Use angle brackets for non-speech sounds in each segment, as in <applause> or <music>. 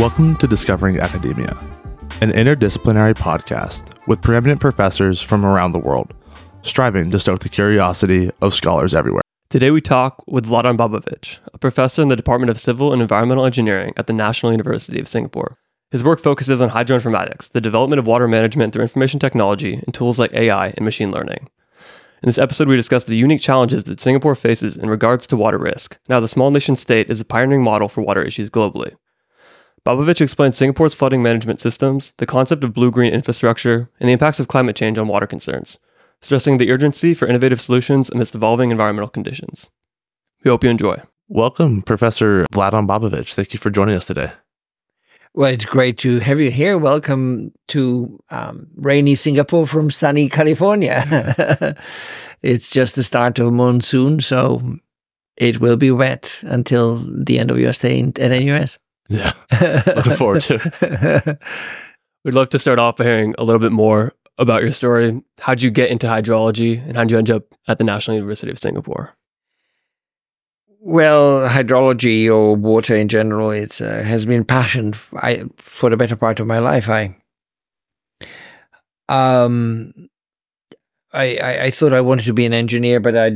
Welcome to Discovering Academia, an interdisciplinary podcast with preeminent professors from around the world, striving to stoke the curiosity of scholars everywhere. Today we talk with Vladan Babovic, a professor in the Department of Civil and Environmental Engineering at the National University of Singapore. His work focuses on hydroinformatics, the development of water management through information technology and tools like AI and machine learning. In this episode, we discuss the unique challenges that Singapore faces in regards to water risk, Now, the small nation state is a pioneering model for water issues globally. Babovic explains Singapore's flooding management systems, the concept of blue green infrastructure, and the impacts of climate change on water concerns, stressing the urgency for innovative solutions amidst evolving environmental conditions. We hope you enjoy. Welcome, Professor Vladan Babovic. Thank you for joining us today. Well, it's great to have you here. Welcome to um, rainy Singapore from sunny California. <laughs> it's just the start of a monsoon, so it will be wet until the end of your stay in, at NUS. Yeah, <laughs> looking forward to it. <laughs> We'd love to start off by hearing a little bit more about your story. How'd you get into hydrology and how'd you end up at the National University of Singapore? Well, hydrology or water in general, it uh, has been passion f- I, for the better part of my life. I, um, I, I, I thought I wanted to be an engineer, but I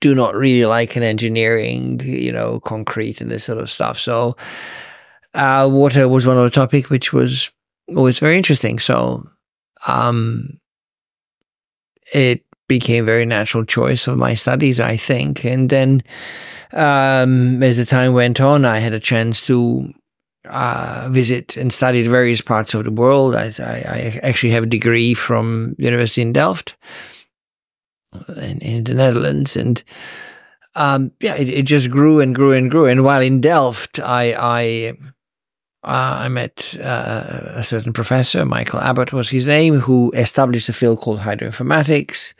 do not really like an engineering, you know, concrete and this sort of stuff. So, uh, water was one of the topic which was always very interesting. So, um, it became a very natural choice of my studies, I think. And then, um, as the time went on, I had a chance to uh, visit and study various parts of the world. I, I, I actually have a degree from University in Delft in, in the Netherlands, and um, yeah, it, it just grew and grew and grew. And while in Delft, I I uh, I met uh, a certain professor, Michael Abbott was his name, who established a field called hydroinformatics,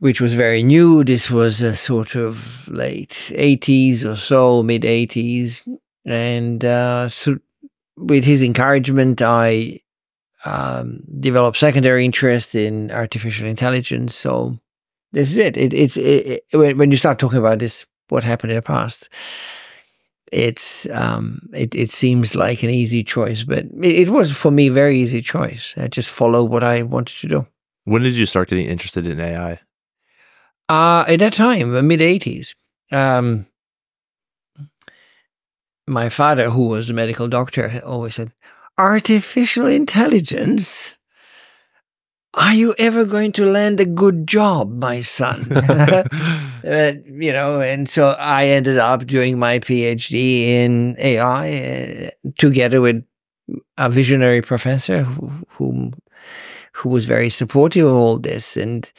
which was very new. This was a sort of late 80s or so, mid 80s. And uh, with his encouragement, I um, developed secondary interest in artificial intelligence. So this is it. it it's it, it, when you start talking about this, what happened in the past, it's um, it it seems like an easy choice, but it, it was for me very easy choice. I just followed what I wanted to do. When did you start getting interested in AI? Uh, at that time, the mid 80s, um, my father, who was a medical doctor, always said, Artificial intelligence? Are you ever going to land a good job, my son? <laughs> uh, you know, and so I ended up doing my PhD in AI uh, together with a visionary professor who, who, who was very supportive of all this. And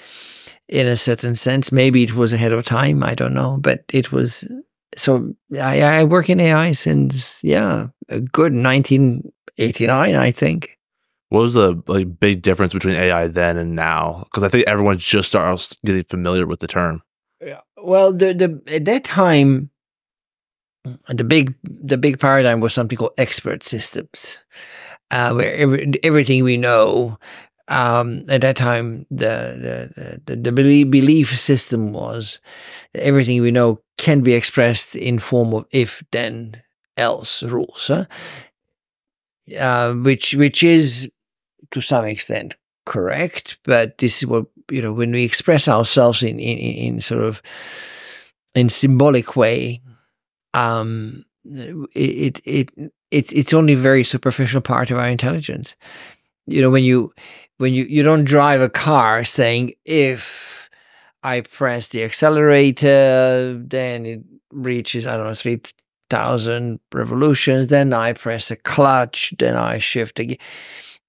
in a certain sense. Maybe it was ahead of time. I don't know, but it was. So I, I work in AI since yeah, a good 1989, I think. What was the like big difference between AI then and now? Because I think everyone just starts getting familiar with the term. Yeah. Well, the the at that time, the big the big paradigm was something called expert systems, uh, where every, everything we know um, at that time, the the, the, the belief, belief system was everything we know can be expressed in form of if then else rules, huh? uh, which which is to some extent correct. But this is what you know when we express ourselves in in, in sort of in symbolic way. Um, it, it it it it's only very superficial part of our intelligence. You know when you when you, you don't drive a car saying if I press the accelerator, then it reaches, I don't know, 3,000 revolutions. Then I press a clutch, then I shift again.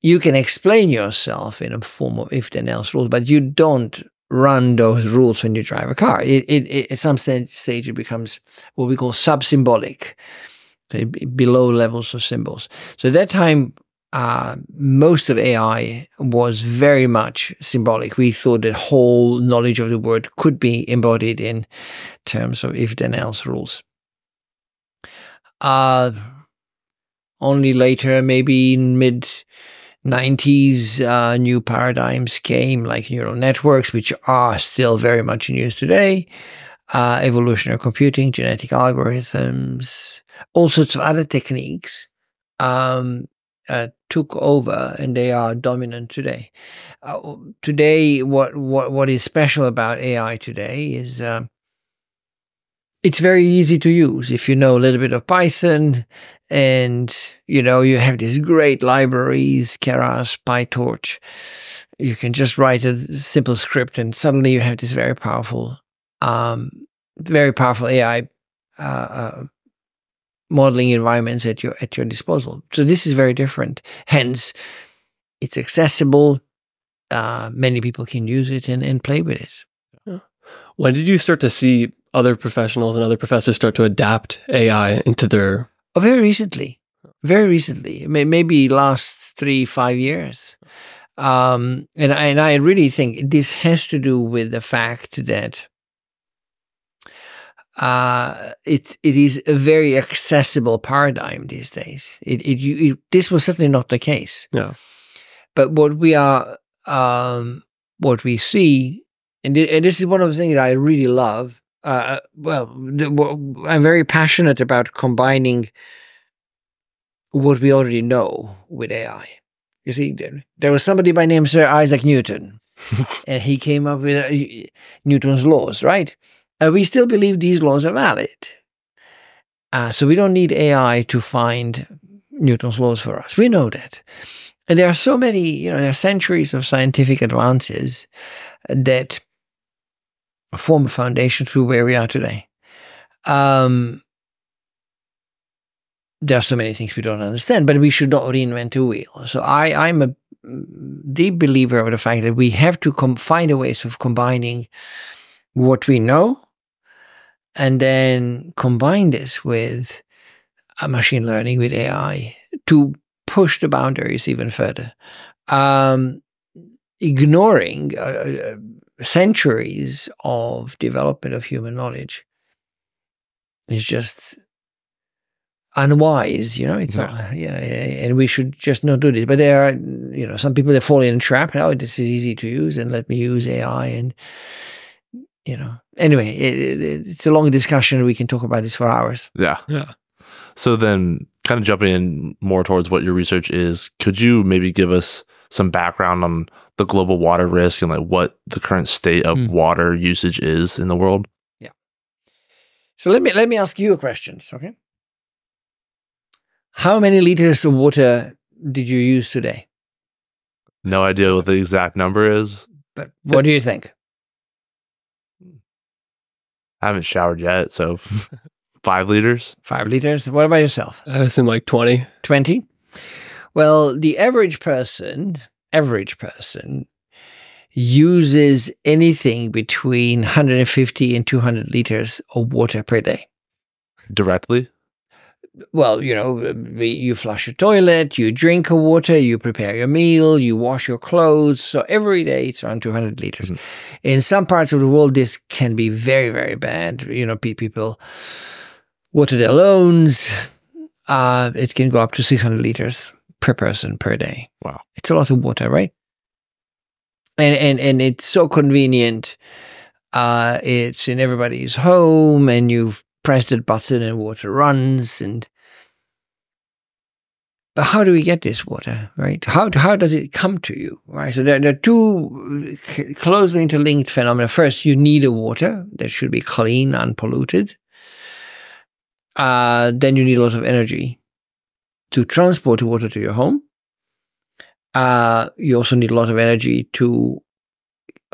You can explain yourself in a form of if then else rules, but you don't run those rules when you drive a car. It, it, it at some stage, it becomes what we call sub-symbolic, below levels of symbols. So at that time, uh, most of AI was very much symbolic. We thought that whole knowledge of the world could be embodied in terms of if then else rules. Uh, only later, maybe in mid 90s, uh, new paradigms came like neural networks, which are still very much in use today. uh, evolutionary computing, genetic algorithms, all sorts of other techniques um, uh, took over, and they are dominant today. Uh, today, what what what is special about AI today is um, it's very easy to use if you know a little bit of Python, and you know you have these great libraries, Keras, PyTorch. You can just write a simple script, and suddenly you have this very powerful, um, very powerful AI uh, uh, modeling environments at your at your disposal. So this is very different. Hence, it's accessible. Uh, many people can use it and, and play with it. When did you start to see other professionals and other professors start to adapt AI into their? Oh, very recently, very recently, maybe last three five years. Um, and and I really think this has to do with the fact that uh, it it is a very accessible paradigm these days. It, it, you, it, this was certainly not the case. Yeah. But what we are, um, what we see, and, and this is one of the things that I really love. Uh, well, I'm very passionate about combining what we already know with AI. You see, there, was somebody by name Sir Isaac Newton, <laughs> and he came up with uh, Newton's laws, right? Uh, we still believe these laws are valid. Uh, so we don't need AI to find Newton's laws for us. We know that. And there are so many, you know, there are centuries of scientific advances that form a foundation to where we are today. Um, there are so many things we don't understand, but we should not reinvent the wheel. So I, I'm a deep believer of the fact that we have to com- find a ways of combining what we know and then combine this with machine learning with AI to push the boundaries even further. Um, ignoring uh, uh, centuries of development of human knowledge is just unwise, you know. It's yeah. not, you know, and we should just not do this. But there are, you know, some people that fall in a trap. Oh, this is easy to use, and let me use AI, and you know. Anyway, it, it, it's a long discussion. We can talk about this for hours. Yeah. Yeah. So then, kind of jumping in more towards what your research is, could you maybe give us some background on the global water risk and like what the current state of mm. water usage is in the world? Yeah. So let me let me ask you a question. Okay. How many liters of water did you use today? No idea what the exact number is. But what do you think? I haven't showered yet, so <laughs> five liters. Five liters. What about yourself? I assume like 20. 20? Well, the average person, average person, uses anything between 150 and 200 liters of water per day. Directly? well, you know, you flush a toilet, you drink a water, you prepare your meal, you wash your clothes. So every day it's around 200 liters. Mm. In some parts of the world, this can be very, very bad. You know, people water their lawns. Uh, it can go up to 600 liters per person per day. Wow. It's a lot of water, right? And, and, and it's so convenient. Uh, it's in everybody's home and you've pressed a button and water runs and but how do we get this water right how, how does it come to you right so there, there are two closely interlinked phenomena first you need a water that should be clean unpolluted uh, then you need a lot of energy to transport water to your home uh, you also need a lot of energy to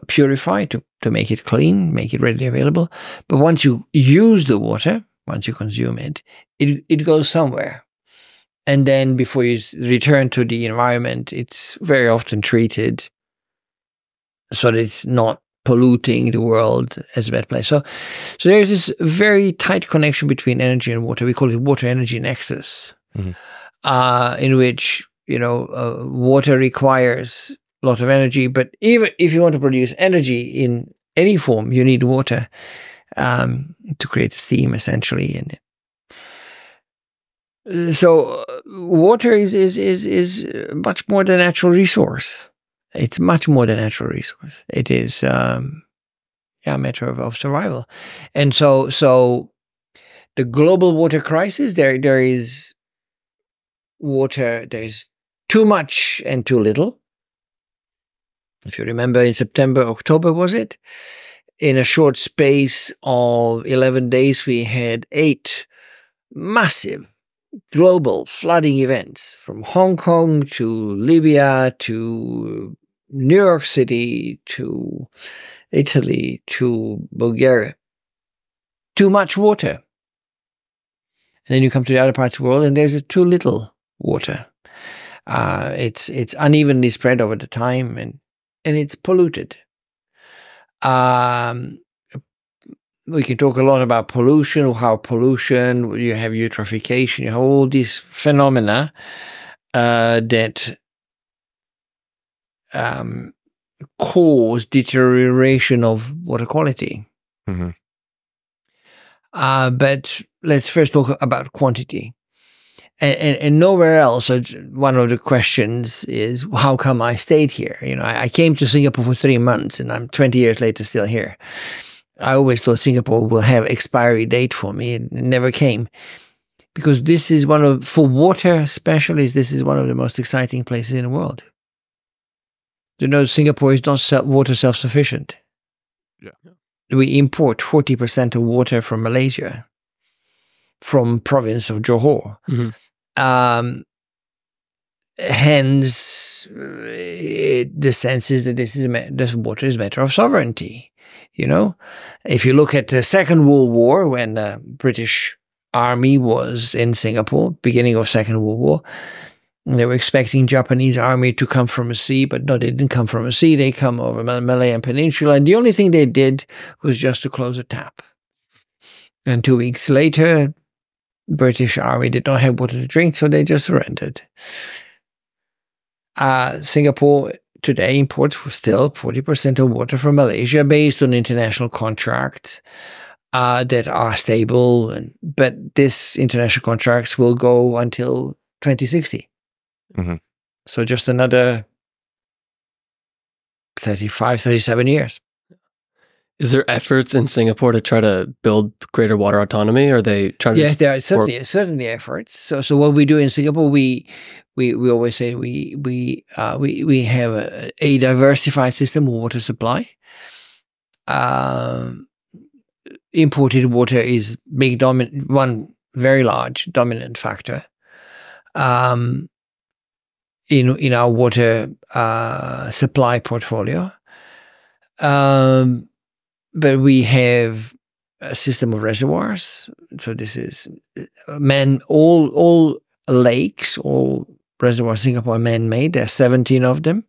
purify to, to make it clean, make it readily available. But once you use the water, once you consume it, it, it goes somewhere. And then before you return to the environment, it's very often treated so that it's not polluting the world as a bad place. So, so there's this very tight connection between energy and water. We call it water energy nexus, mm-hmm. Uh, in which you know uh, water requires a lot of energy. But even if you want to produce energy in any form, you need water um, to create steam, essentially. And uh, so, uh, water is is is is much more than a natural resource. It's much more than a natural resource. It is um, yeah, matter of, of survival. And so, so the global water crisis, there, there is water, there's too much and too little. If you remember in September, October, was it? In a short space of 11 days, we had eight massive global flooding events from Hong Kong to Libya to New York City to Italy to Bulgaria. Too much water. And then you come to the other parts of the world and there's too little water. Uh, it's it's unevenly spread over the time and and it's polluted. Um, we can talk a lot about pollution, how pollution, you have eutrophication, you have all these phenomena uh, that um, cause deterioration of water quality. Mhm. Uh, but let's first talk about quantity. And, and, and nowhere else, one of the questions is, how come I stayed here? You know, I, I came to Singapore for three months and I'm 20 years later still here. I always thought Singapore will have expiry date for me. It never came. Because this is one of, for water specialists, this is one of the most exciting places in the world. You know, Singapore is not self, water self-sufficient. Yeah. We import 40% of water from Malaysia, from province of Johor. Mhm. Um, hence, uh, the sense is that this is this water is matter of sovereignty. You know, if you look at the Second World War, when the British Army was in Singapore, beginning of Second World War, they were expecting Japanese army to come from a sea, but no, they didn't come from a sea. They come over Mal- Malayan Peninsula, and the only thing they did was just to close a tap. And two weeks later, British army did not have water to drink, so they just surrendered. Uh, Singapore today imports still 40% of water from Malaysia based on international contracts uh, that are stable. And, but this international contracts will go until 2060. Mhm. So just another 35, 37 years. Is there efforts in Singapore to try to build greater water autonomy? Or are they trying to Yes, there are certainly certainly efforts. So so what we do in Singapore, we we we always say we we uh, we we have a, a diversified system of water supply. Um, imported water is big dominant one very large dominant factor. Um, in in our water uh, supply portfolio. Um, but we have a system of reservoirs. So this is uh, man all all lakes, all reservoirs in Singapore are man-made. There are 17 of them.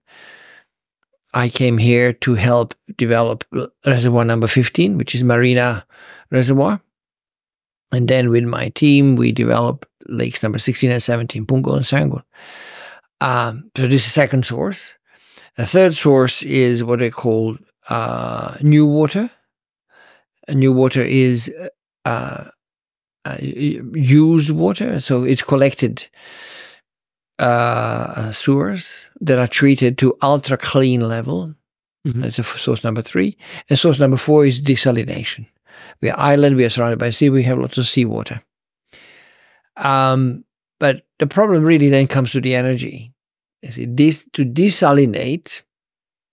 I came here to help develop reservoir number 15, which is Marina Reservoir. And then with my team, we developed lakes number 16 and 17, Punggol and Sanggol. Um, so this is second source. The third source is what they call uh, NEWater. New water is uh, uh, used water, so it's collected uh, sewers that are treated to ultra clean level. Mhm. That's source number three. And source number four is desalination. We are island, we are surrounded by sea, we have lots of seawater. Um, but the problem really then comes to the energy. You see, this, to desalinate,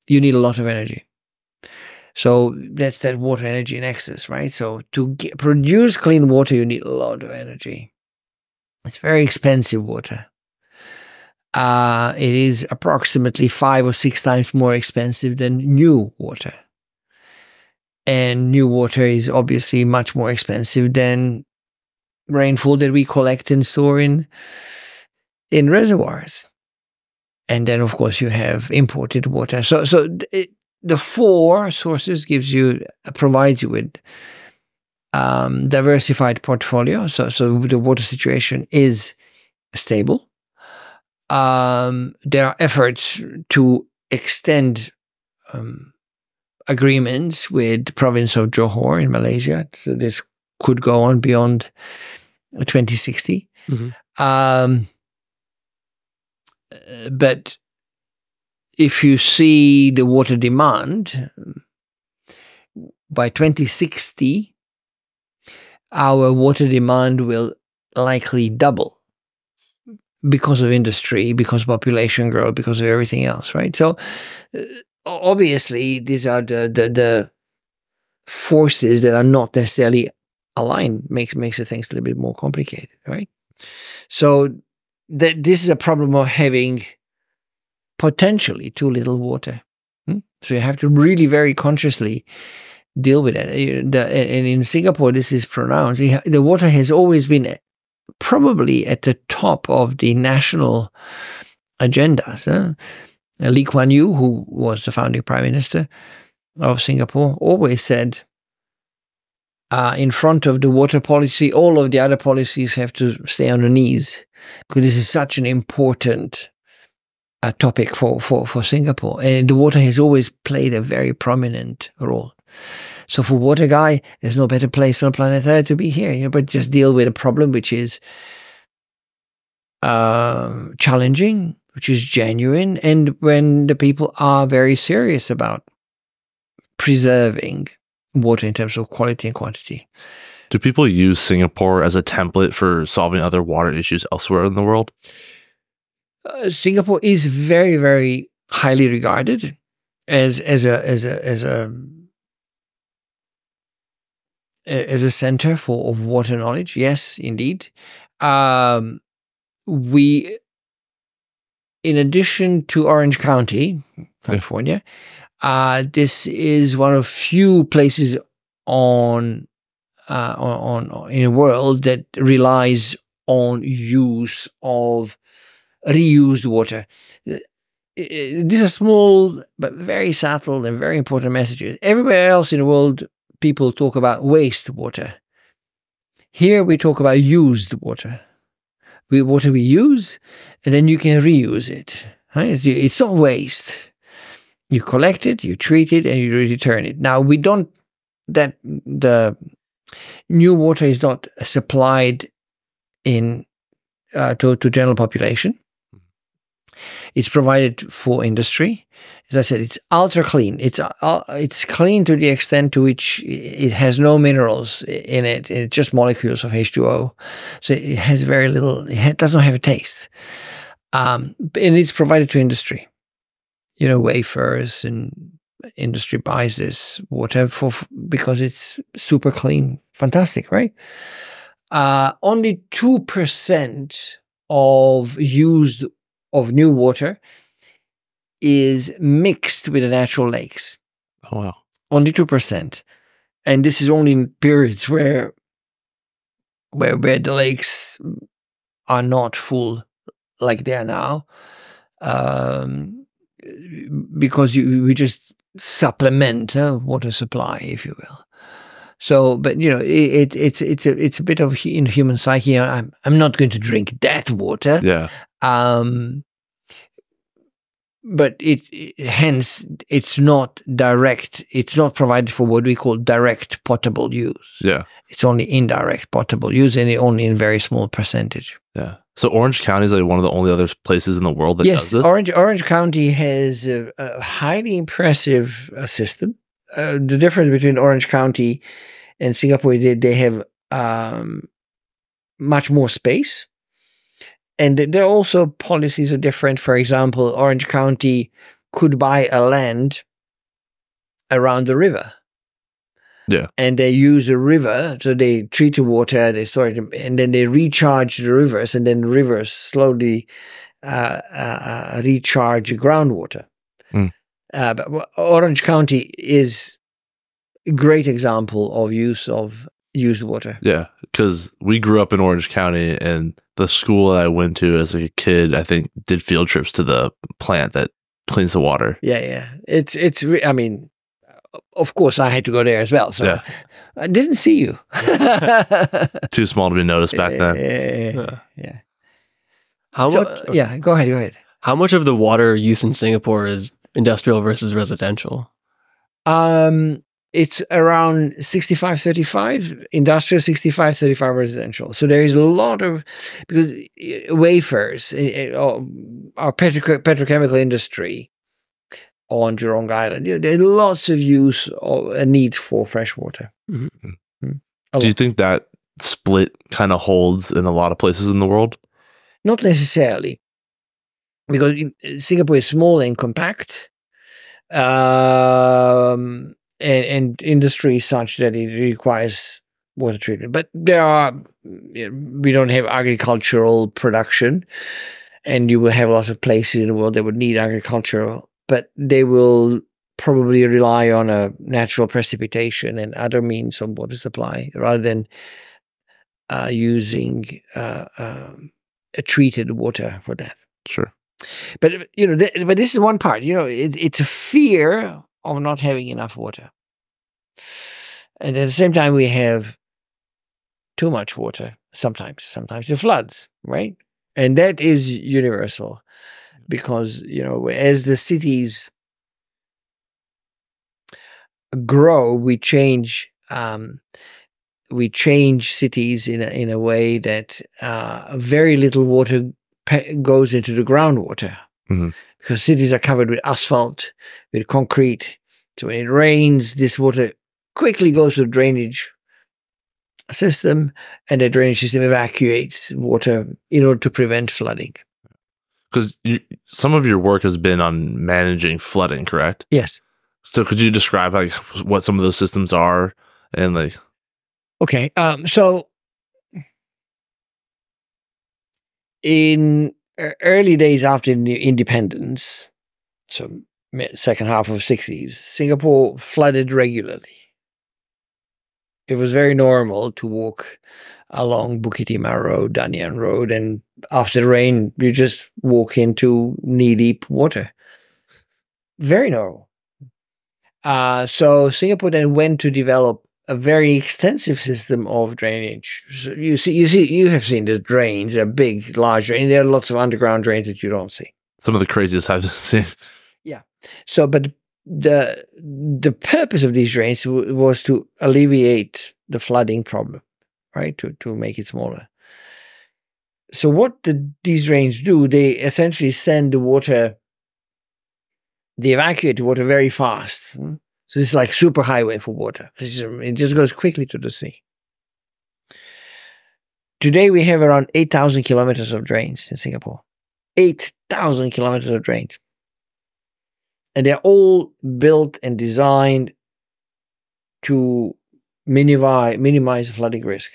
you need a lot of energy. So that's that water energy nexus, right? So to get, produce clean water, you need a lot of energy. It's very expensive water. Uh, it is approximately five or six times more expensive than NEWater. And NEWater is obviously much more expensive than rainfall that we collect and store in in reservoirs. And then, of course, you have imported water. So, so it, the four sources gives you provides you with um, diversified portfolio. So, so the water situation is stable. Um, there are efforts to extend um, agreements with the province of Johor in Malaysia. So this could go on beyond 2060. Mhm. Um, uh, but if you see the water demand, by 2060, our water demand will likely double because of industry, because population growth, because of everything else, right? So, uh, obviously, these are the, the, the forces that are not necessarily aligned. makes makes the things a little bit more complicated, right? So, that this is a problem of having potentially too little water. Hmm? So you have to really very consciously deal with it. and in Singapore, this is pronounced. The water has always been probably at the top of the national agendas. Huh? Lee Kuan Yew, who was the founding prime minister of Singapore, always said, uh, in front of the water policy, all of the other policies have to stay on the knees because this is such an important uh, topic for, for, for Singapore. And the water has always played a very prominent role. So for water guy, there's no better place on planet Earth to be here, you know, but just deal with a problem which is uh, challenging, which is genuine, and when the people are very serious about preserving water in terms of quality and quantity. Do people use Singapore as a template for solving other water issues elsewhere in the world? Uh, Singapore is very, very highly regarded as as a as a as a as a center for of water knowledge. Yes, indeed. Um, we, in addition to Orange County, California, uh, this is one of few places on, uh, on, on in the world that relies on use of reused water. These are small but very subtle and very important messages. Everywhere else in the world, people talk about wastewater. Here we talk about used water. We, water we use, and then you can reuse it. Right? It's, it's not waste. You collect it, you treat it, and you return it. Now we don't that the NEWater is not supplied in uh, to to general population. It's provided for industry. As I said, it's ultra clean. It's uh, it's clean to the extent to which it has no minerals in it. It's just molecules of H2O. So it has very little. It doesn't have a taste. Um, and it's provided to industry. You know, wafers and industry buys this whatever for because it's super clean, fantastic, right? Uh, only two percent of used of NEWater is mixed with the natural lakes. Oh wow. Only two percent. And this is only in periods where where where the lakes are not full like they are now. Um, because you, we just supplement uh, water supply, if you will. So, but you know, it, it, it's it's a it's a bit of in human psyche. I'm I'm not going to drink that water. Yeah. Um, but it, it, hence it's not direct. It's not provided for what we call direct potable use. Yeah. It's only indirect potable use, and only in very small percentage. Yeah. So Orange County is like one of the only other places in the world that yes, does this. Orange Orange County has a, a highly impressive uh, system. Uh, the difference between Orange County and Singapore, they, they have um, much more space. And there are also policies are different. For example, Orange County could buy a land around the river. Yeah. And they use the river, so they treat the water, they store it, and then they recharge the rivers, and then the rivers slowly uh, uh, uh recharge groundwater. Mm. Uh, but Orange County is a great example of use of used water. Yeah, because we grew up in Orange County, and the school that I went to as a kid, I think, did field trips to the plant that cleans the water. Yeah, yeah. It's it's. I mean, of course, I had to go there as well. So yeah. I didn't see you. <laughs> Too small to be noticed back then. Yeah. yeah. How so, much? Yeah, go ahead. Go ahead. How much of the water use in Singapore is industrial versus residential? Um, it's around 65 35 industrial 65 35 residential so there is a lot of because uh, wafers uh, uh, our petro- petrochemical industry on Jurong Island. You know, there are lots of use or a need for fresh water. Mhm. Mm. A Do you think that split kind of holds in a lot of places in the world? Not necessarily, because Singapore is small and compact, um, and, and industry is such that it requires water treatment. But there are, you know, we don't have agricultural production, and you will have a lot of places in the world that would need agricultural, but they will probably rely on a natural precipitation and other means of water supply rather than uh, using uh, a treated water for that. Sure. But you know, th- but this is one part. You know, it, it's a fear of not having enough water, and at the same time, we have too much water. Sometimes, sometimes the floods, right? And that is universal, because you know, as the cities grow, we change. Um, we change cities in a, in a way that uh, very little water pe- goes into the groundwater Mhm. because cities are covered with asphalt, with concrete. So when it rains, this water quickly goes to the drainage system, and the drainage system evacuates water in order to prevent flooding. Because some of your work has been on managing flooding, correct? Yes. So could you describe like what some of those systems are and like Okay. Um, so in early days after the independence, so second half of 60s, Singapore flooded regularly. It was very normal to walk along Bukit Timah Road, Dunearn Road, and after the rain, you just walk into knee-deep water. Very normal. Uh, so Singapore then went to develop a very extensive system of drainage. So you see, you see, you have seen the drains. They're big, large drains. There are lots of underground drains that you don't see. some of the craziest I've <laughs> seen? So, but the the purpose of these drains was to alleviate the flooding problem, right? To to make it smaller. So, what the, these drains do? They essentially send the water. They evacuate the water very fast. hmm? So this is like super highway for water. Is, it just goes quickly to the sea. Today we have around 8,000 kilometers of drains in Singapore. 8,000 kilometers of drains. And they're all built and designed to minimize, minimize flooding risk.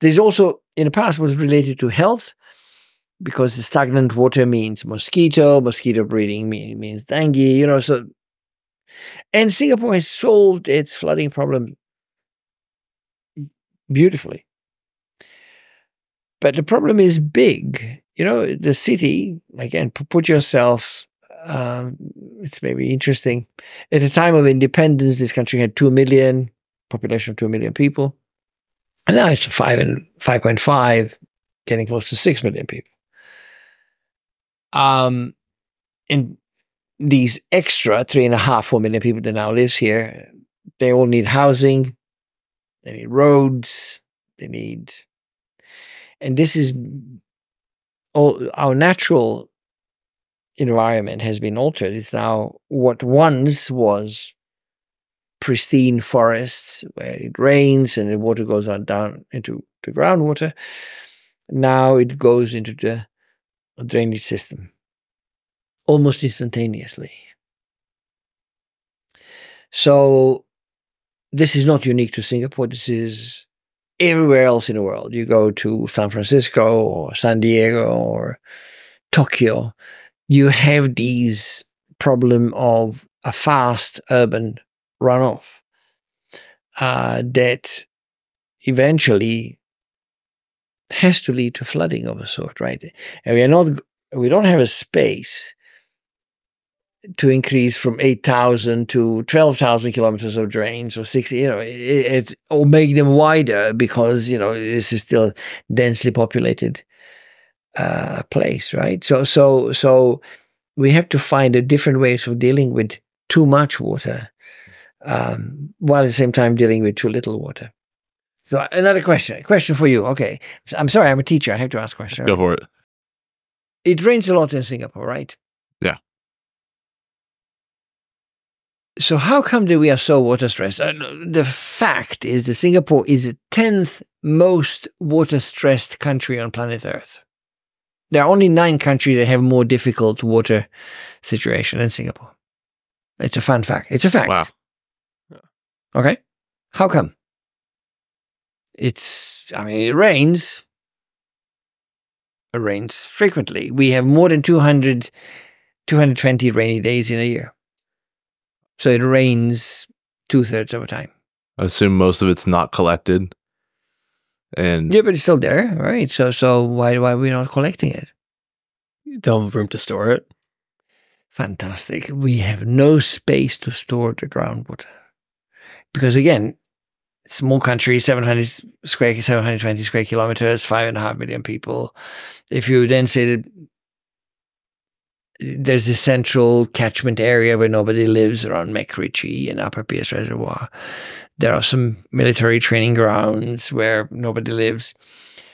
There's also, in the past, was related to health because the stagnant water means mosquito, mosquito breeding mean, means dengue, you know, so and Singapore has solved its flooding problem beautifully. But the problem is big. You know, the city, again, put yourself, um, it's maybe interesting. At the time of independence, this country had 2 million, population of 2 million people. And now it's 5 and 5.5, getting close to 6 million people. Um, and these extra three and a half, four million people that now lives here, they all need housing, they need roads, they need, and this is all our natural environment has been altered. It's now what once was pristine forests where it rains and the water goes on down into the groundwater. Now it goes into the drainage system almost instantaneously. So this is not unique to Singapore. This is everywhere else in the world. You go to San Francisco or San Diego or Tokyo, you have these problem of a fast urban runoff uh, that eventually has to lead to flooding of a sort, right? And we are not, we don't have a space to increase from 8,000 to 12,000 kilometers of drains or 60, you know, it, it, or make them wider because, you know, this is still densely populated uh, place, right? So, so, so we have to find a different ways of dealing with too much water um, while at the same time dealing with too little water. So another question, a question for you. Okay. I'm sorry, I'm a teacher. I have to ask questions. Go for it. It rains a lot in Singapore, right? Yeah. so how come that we are so water stressed? Uh, the fact is that Singapore is the tenth most water stressed country on planet Earth. There are only nine countries that have more difficult water situation than Singapore. It's a fun fact. It's a fact. Wow. Okay. How come? It's, I mean, it rains. It rains frequently. We have more than 200, 220 rainy days in a year. So it rains two thirds of the time. I assume most of it's not collected. And Yeah, but it's still there, right? So, so why, why are we not collecting it? Don't have room to store it. Fantastic. We have no space to store the groundwater. Because again, small country, 700 square, 720 square kilometers, five and a half million people. If you then say that there's a central catchment area where nobody lives around MacRitchie and Upper Peirce Reservoir. There are some military training grounds where nobody lives.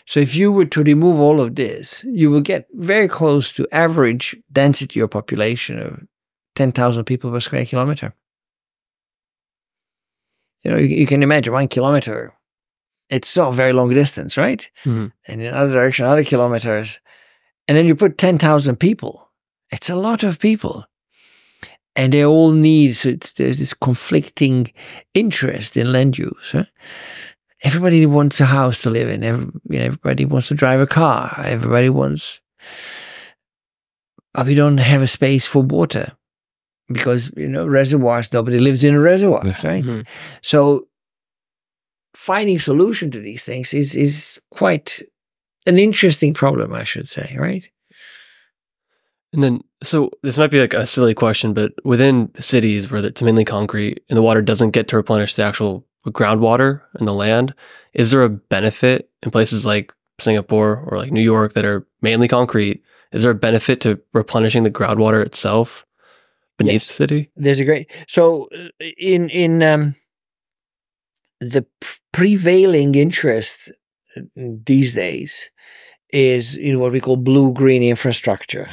So if you were to remove all of this, you will get very close to average density of population of 10,000 people per square kilometer. You know, you, you can imagine one kilometer, it's not a very long distance, right? Mhm. And in other direction, other kilometers. And then you put 10,000 people. It's a lot of people. And they all need, so it's, there's this conflicting interest in land use. huh? Everybody wants a house to live in. Every, you know, everybody wants to drive a car. Everybody wants, but we don't have a space for water because, you know, reservoirs, nobody lives in reservoirs, right? Mhm. So finding solution to these things is is quite an interesting problem, I should say, right? And then, so this might be like a silly question, but within cities where it's mainly concrete and the water doesn't get to replenish the actual groundwater in the land, is there a benefit in places like Singapore or like New York that are mainly concrete? Is there a benefit to replenishing the groundwater itself beneath Yes. the city? There's a great so uh, in in um, the prevailing interest uh, these days is in what we call blue green infrastructure.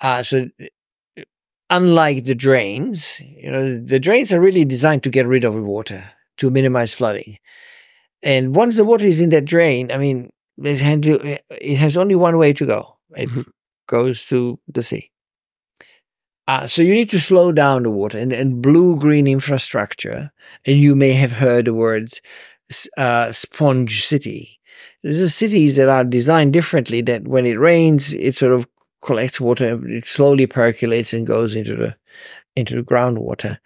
Uh, so uh, unlike the drains, you know, the drains are really designed to get rid of the water to minimize flooding. And once the water is in that drain, I mean, there's had to- it has only one way to go. It Mhm. goes to the sea. Uh, so you need to slow down the water and, and blue green infrastructure. And you may have heard the words uh, sponge city. There's the cities that are designed differently that when it rains, it sort of collects water, it slowly percolates and goes into the into the groundwater.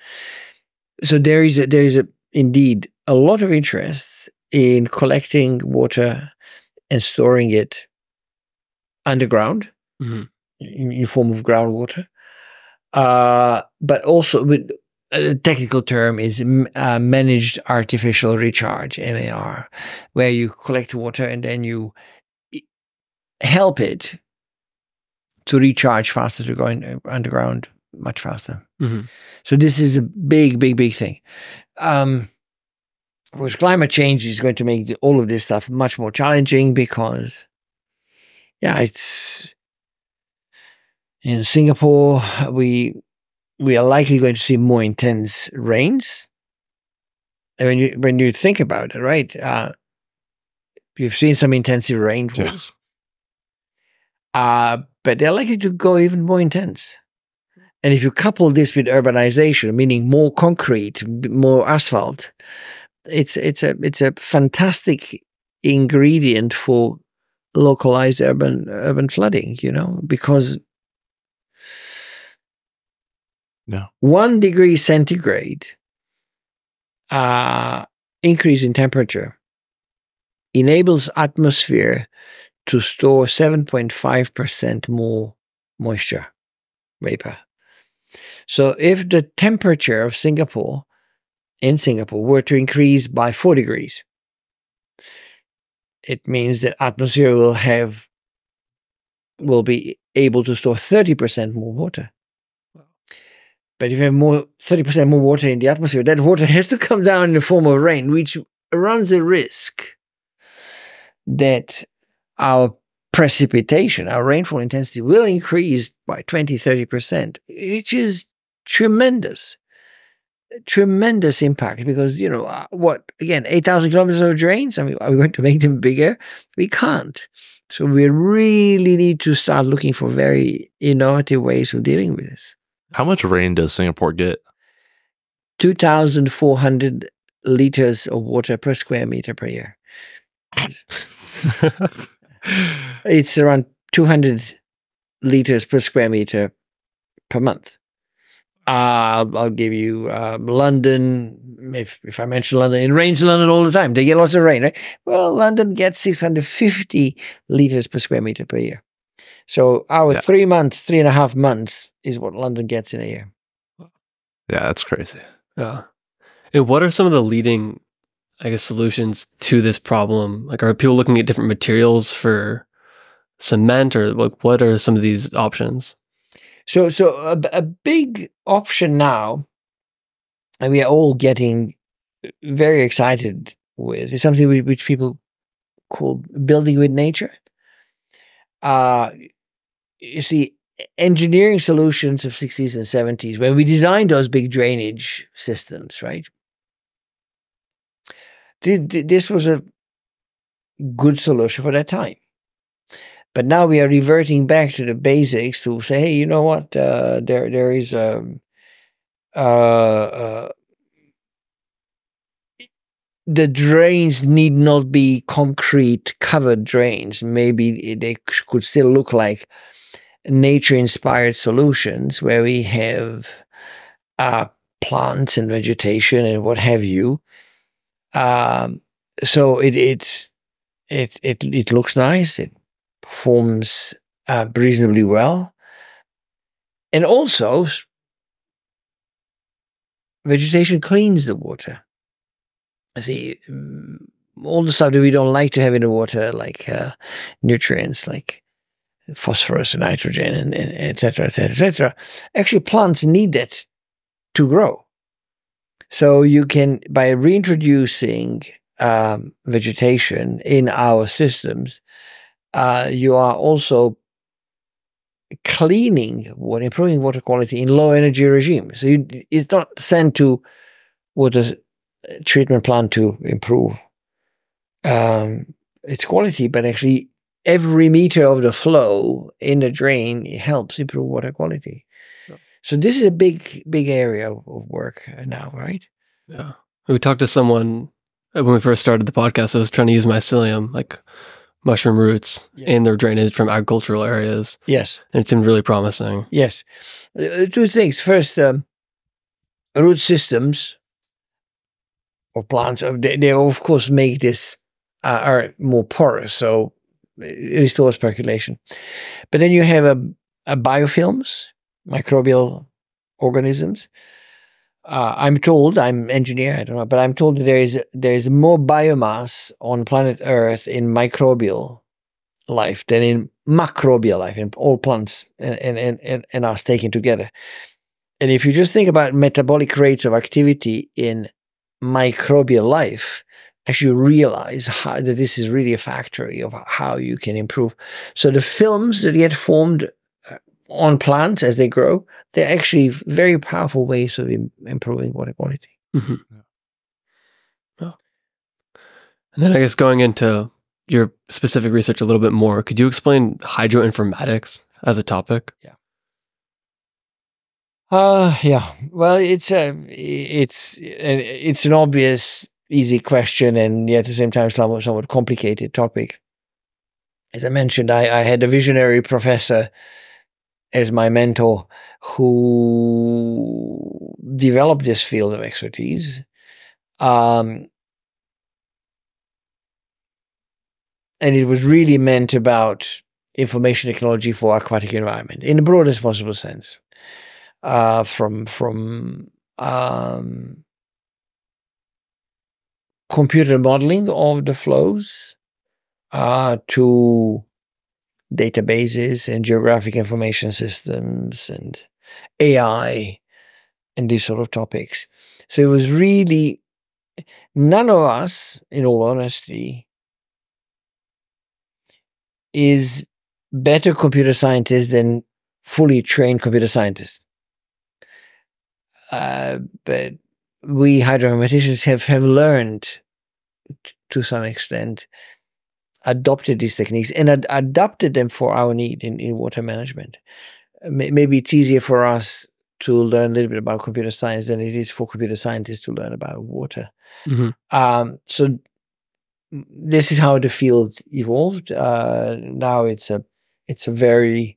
So there is a, there is a, indeed a lot of interest in collecting water and storing it underground Mhm. in, in form of groundwater. Uh, but also with a technical term is uh, managed artificial recharge MAR, where you collect water and then you help it to recharge faster to go in, uh, underground much faster. Mhm. So this is a big, big, big thing. Um, of course, climate change is going to make the, all of this stuff much more challenging because, yeah, it's in Singapore. We we are likely going to see more intense rains. And when you when you think about it, right? Uh, you've seen some intensive rainfalls, uh, but they're likely to go even more intense. And if you couple this with urbanization, meaning more concrete, more asphalt, it's it's a it's a fantastic ingredient for localized urban urban flooding. You know, because No. one degree centigrade uh, increase in temperature enables atmosphere to store 7.5% more moisture vapor. So if the temperature of Singapore in Singapore were to increase by 4 degrees, it means that atmosphere will have will be able to store 30% more water. But if you have more 30% more water in the atmosphere, that water <laughs> has to come down in the form of rain, which runs a risk that our precipitation, our rainfall intensity will increase by 20, 30%, which is tremendous. tremendous impact because you know uh, what again 8000 kilometers of drains i mean are we going to make them bigger? We can't. So we really need to start looking for very innovative ways of dealing with this. How much rain does singapore get? 2400 liters of water per square meter per year <laughs> <laughs> it's around 200 liters per square meter per month uh, I'll, I'll give you uh, London. If if I mention London, it rains in London all the time. They get lots of rain, right? Well, London gets 650 liters per square meter per year. So our yeah. three months, three and a half months is what London gets in a year. Yeah, that's crazy. Yeah. And what are some of the leading, I guess, solutions to this problem? Like, are people looking at different materials for cement, or like, what are some of these options? So, so a, a big option now, and we are all getting very excited with, is something which people call building with nature. Uh, you see, engineering solutions of 60s and 70s, when we designed those big drainage systems, right? This was a good solution for that time. But now we are reverting back to the basics to say, hey, you know what? Uh, there there is um, uh, uh, the drains need not be concrete covered drains. Maybe they could still look like nature inspired solutions where we have uh, plants and vegetation and what have you. Um, so it it's it it it looks nice. It performs uh, reasonably well. And also, vegetation cleans the water. I see mm, all the stuff that we don't like to have in the water, like uh, nutrients, like phosphorus and nitrogen, and, etc. etc. cetera, et cetera, et cetera. Actually, plants need that to grow. So you can, by reintroducing um, vegetation in our systems, uh, you are also cleaning water, improving water quality in low energy regime. So you, it's not sent to water treatment plant to improve um, its quality, but actually every meter of the flow in the drain helps improve water quality. So this is a big, big area of work now, right? Yeah. We talked to someone uh, when we first started the podcast. I was trying to use mycelium, like mushroom roots yeah. and their drainage from agricultural areas. Yes. And it seemed really promising. Yes. Uh, two things. First, um, root systems or plants, uh, they, they of course make this uh, are more porous, so it restores percolation. But then you have a, a biofilms, microbial organisms, uh, I'm told I'm engineer. I don't know, but I'm told there is there is more biomass on planet Earth in microbial life than in macrobial life in all plants and and and, and us taken together. And if you just think about metabolic rates of activity in microbial life, as you realize how, that this is really a factory of how you can improve. So the films that get formed on plants as they grow, they're actually very powerful ways of Im- improving water quality. Mm-hmm. Yeah. And then I guess going into your specific research a little bit more, could you explain hydroinformatics as a topic? Yeah. Uh yeah. Well, it's a it's it's an obvious easy question and yet at the same time somewhat somewhat complicated topic. As I mentioned, I, I had a visionary professor as my mentor who developed this field of expertise. Um, and it was really meant about information technology for aquatic environment in the broadest possible sense. Uh, from from um, computer modeling of the flows uh, to databases and geographic information systems and AI and these sort of topics. So it was really none of us, in all honesty, is better computer scientists than fully trained computer scientists. Uh, but we hydromathematicians have, have learned t- to some extent, adopted these techniques and ad- adapted them for our need in, in water management. Maybe it's easier for us to learn a little bit about computer science than it is for computer scientists to learn about water. Mhm. Um, so this is how the field evolved. Uh, now it's a it's a very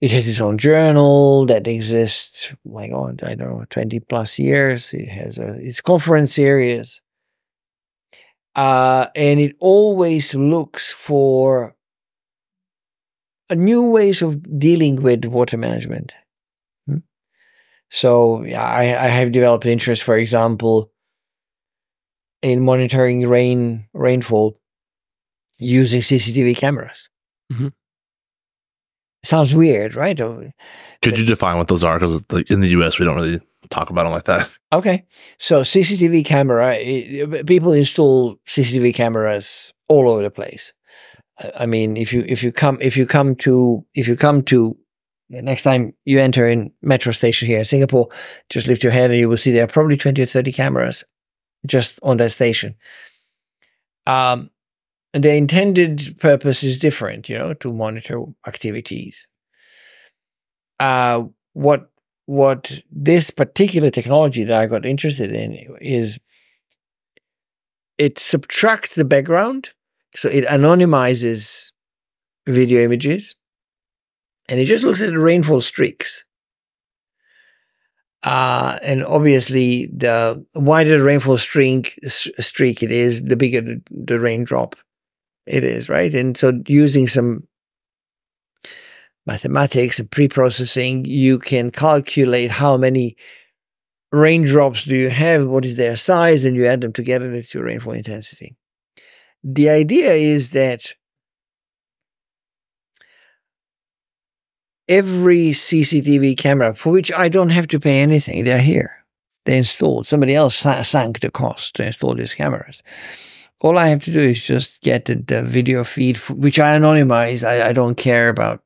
it has its own journal that exists. oh My God, I don't know, twenty plus years. It has a its conference series, uh, and it always looks for new ways of dealing with water management. Hmm? So yeah, I, I have developed interest, for example, in monitoring rain rainfall using CCTV cameras. Mhm. Sounds weird, right? Could you define what those are? Because in the U.S., we don't really talk about them like that. Okay, so CCTV camera. People install CCTV cameras all over the place. I- I mean, if you if you come if you come to if you come to next time you enter in metro station here in Singapore, just lift your head and you will see there are probably twenty or thirty cameras just on that station. Um, the intended purpose is different, you know, to monitor activities. Uh, what what this particular technology that I got interested in is it subtracts the background, so it anonymizes video images, and it just looks at the rainfall streaks. Uh, and obviously, the wider the rainfall streak streak it is, the bigger the, the raindrop it is, right? And so, using some mathematics and pre-processing, you can calculate how many raindrops do you have, what is their size, and you add them together, and it's your rainfall intensity. The idea is that every CCTV camera, for which I don't have to pay anything, they're here. They're installed. Somebody else sank the cost to install these cameras. All I have to do is just get the, the video feed, which I anonymize. I, I don't care about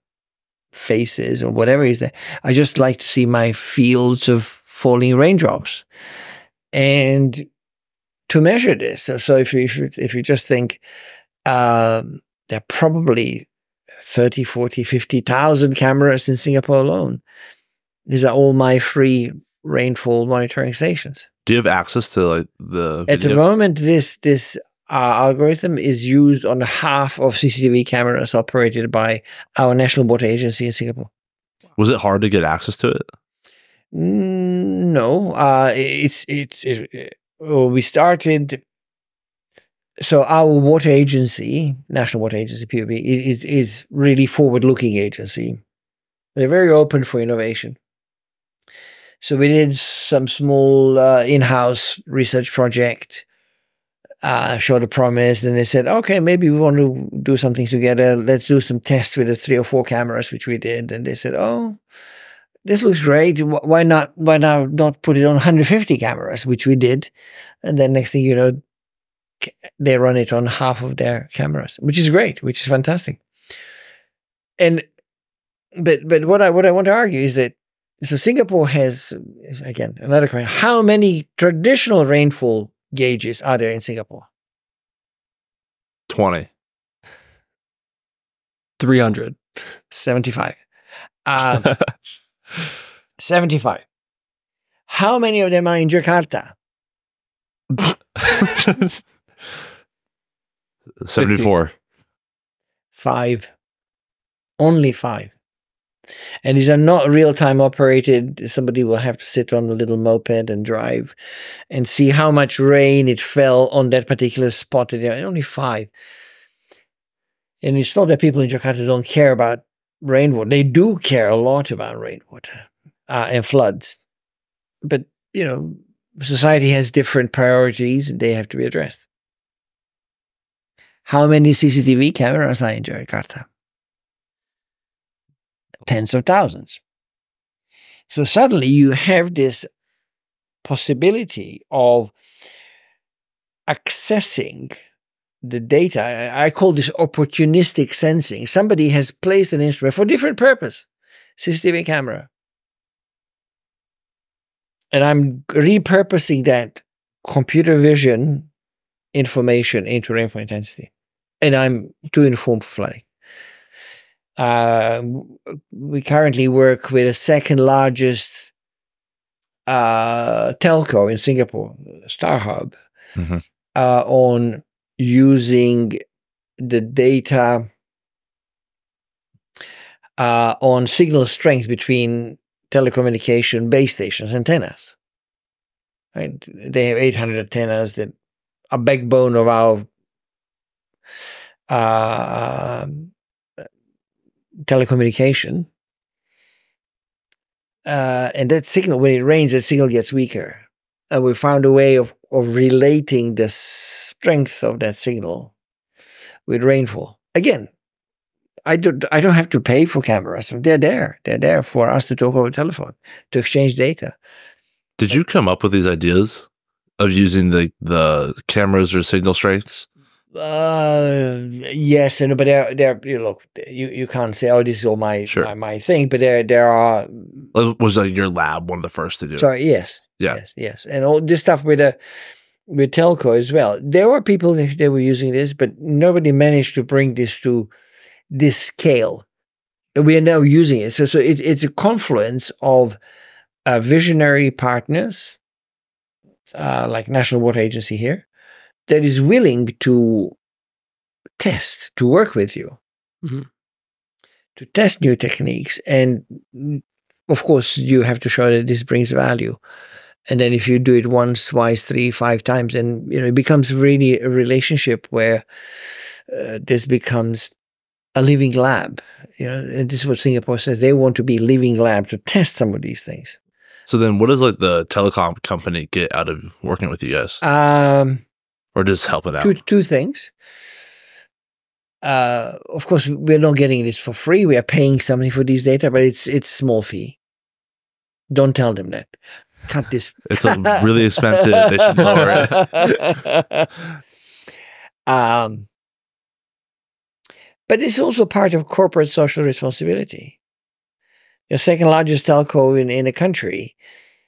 faces or whatever is there. I just like to see my fields of falling raindrops. And to measure this, so, so if, you, if, you, if you just think um, there are probably 30, 40, 50,000 cameras in Singapore alone. These are all my free rainfall monitoring stations. Do you have access to like the At the moment, this this uh, algorithm is used on half of CCTV cameras operated by our National Water Agency in Singapore. Was it hard to get access to it? Mm, No, uh, it's it's it, we started. So our water agency, National Water Agency (PUB), is is really forward-looking agency. They're very open for innovation. So we did some small uh, in-house research project. Uh, showed a promise, and they said, "Okay, maybe we want to do something together. Let's do some tests with the three or four cameras," which we did. And they said, "Oh, this looks great. Why not? Why now not put it on 150 cameras, which we did, and then next thing you know, they run it on half of their cameras, which is great, which is fantastic. And but but what I what I want to argue is that so Singapore has again another question: how many traditional rainfall gauges are there in Singapore? Twenty. 300. 75. Um, <laughs> 75. How many of them are in Jakarta? <laughs> Seventy-four. Five. Only five. And these are not real time operated. Somebody will have to sit on a little moped and drive and see how much rain it fell on that particular spot. Are only five. And it's not that people in Jakarta don't care about rainwater. They do care a lot about rainwater uh, and floods. But, you know, society has different priorities and they have to be addressed. How many CCTV cameras are in Jakarta? Tens of thousands. So suddenly you have this possibility of accessing the data. I call this opportunistic sensing. Somebody has placed an instrument for different purpose, CCTV camera. and I'm repurposing that computer vision information into rainfall intensity, and I'm doing foam flooding. Uh, we currently work with the second largest uh, telco in Singapore, StarHub, mm-hmm. uh, on using the data uh, on signal strength between telecommunication base stations antennas. Right? They have 800 antennas that are backbone of our uh, telecommunication. Uh, and that signal, when it rains, that signal gets weaker. And we found a way of, of relating the strength of that signal with rainfall. Again, I don't I don't have to pay for cameras. They're there. They're there for us to talk over telephone, to exchange data. Did you come up with these ideas of using the the cameras or signal strengths? Uh, yes, and but there, there. You look, you, you can't say, "Oh, this is all my Sure. my, my thing." But there, there are. Was like your lab one of the first to do? it? Sorry, yes, Yeah. yes, yes, and all this stuff with the with telco as well. There were people that, that were using this, but nobody managed to bring this to this scale. We are now using it, so so it, it's a confluence of uh, visionary partners, uh, like National Water Agency here, that is willing to test, to work with you, Mhm. to test new techniques. And of course, you have to show that this brings value. And then if you do it once, twice, three, five times, then you know it becomes really a relationship where uh, this becomes a living lab. You know, and this is what Singapore says. They want to be a living lab to test some of these things. So then, what does like the telecom company get out of working with you guys, Um, or just helping out? two two things. Uh, of course, we're not getting this for free. We are paying something for these data, but it's it's small fee. Don't tell them that. Cut this. <laughs> It's a really expensive. They should lower it. um, but it's also part of corporate social responsibility. Your second largest telco in, in the country,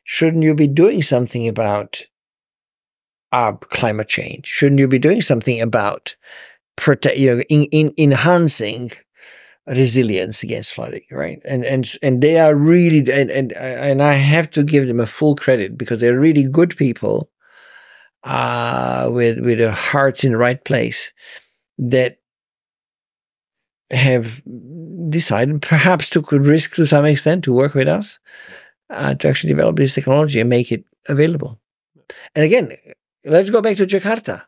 shouldn't you be doing something about uh, climate change? Shouldn't you be doing something about protect, you know, in, in, enhancing resilience against flooding, right? And and and they are really and and and I have to give them a full credit because they're really good people, uh, with with their hearts in the right place, that have decided perhaps a risk to some extent to work with us uh, to actually develop this technology and make it available. And again, let's go back to Jakarta.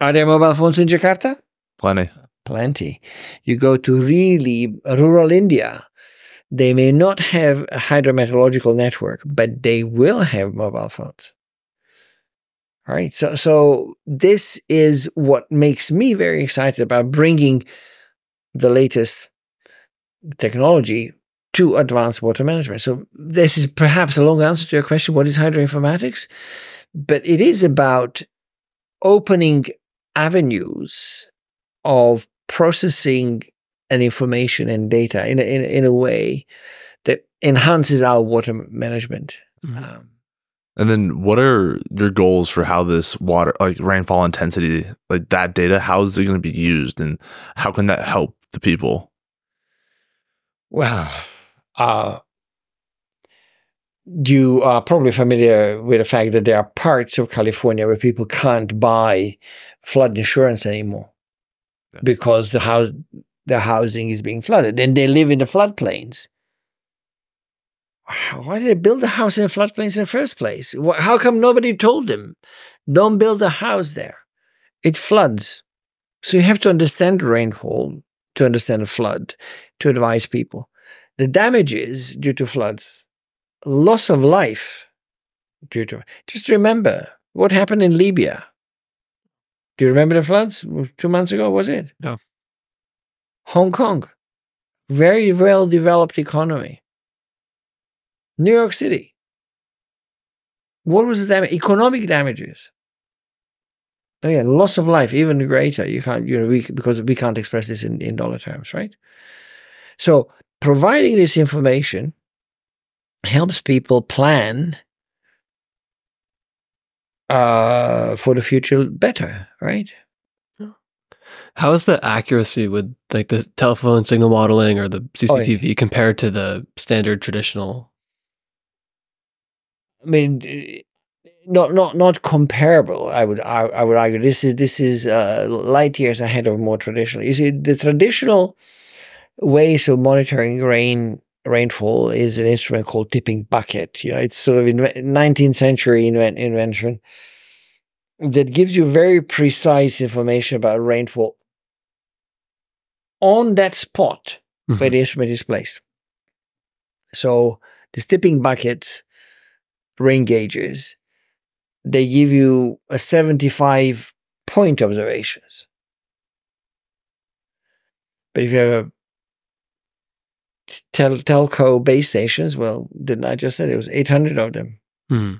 Are there mobile phones in Jakarta? Plenty. Plenty. You go to really rural India, they may not have a hydrometeorological network, but they will have mobile phones. All right. So, so this is what makes me very excited about bringing the latest technology to advanced water management. So, this is perhaps a long answer to your question what is hydroinformatics? But it is about opening avenues of processing and information and data in a, in, in a way that enhances our water management. Mhm. Um, And then, what are your goals for how this water, like rainfall intensity, like that data, how is it going to be used, and how can that help the people? Well, uh, you are probably familiar with the fact that there are parts of California where people can't buy flood insurance anymore Yeah. because the house the housing is being flooded and they live in the floodplains. Why did they build a house in the floodplains in the first place? How come nobody told them? Don't build a house there. It floods. So you have to understand rainfall to understand the flood, to advise people. The damages due to floods, loss of life due to. Just remember what happened in Libya. Do you remember the floods two months ago? Was it? No. Hong Kong, very well developed economy. New York City. What was the damage? Economic damages. Oh, Again, loss of life, even greater. You can't, you know, we, because we can't express this in, in dollar terms, right? So providing this information helps people plan uh, for the future better, right? How is the accuracy with like the telephone signal modeling or the CCTV oh, compared to the standard traditional? I mean, not not not comparable. I would I, I would argue this is this is uh, light years ahead of more traditional. You see, the traditional ways of monitoring rain rainfall is an instrument called tipping bucket. You know, it's sort of in 19th century invent, invention that gives you very precise information about rainfall on that spot mm-hmm. where the instrument is placed. So the tipping buckets, rain gauges, they give you a 75 point observations. But if you have a tel- telco base stations, well, didn't I just say it was 800 of them? Mm-hmm.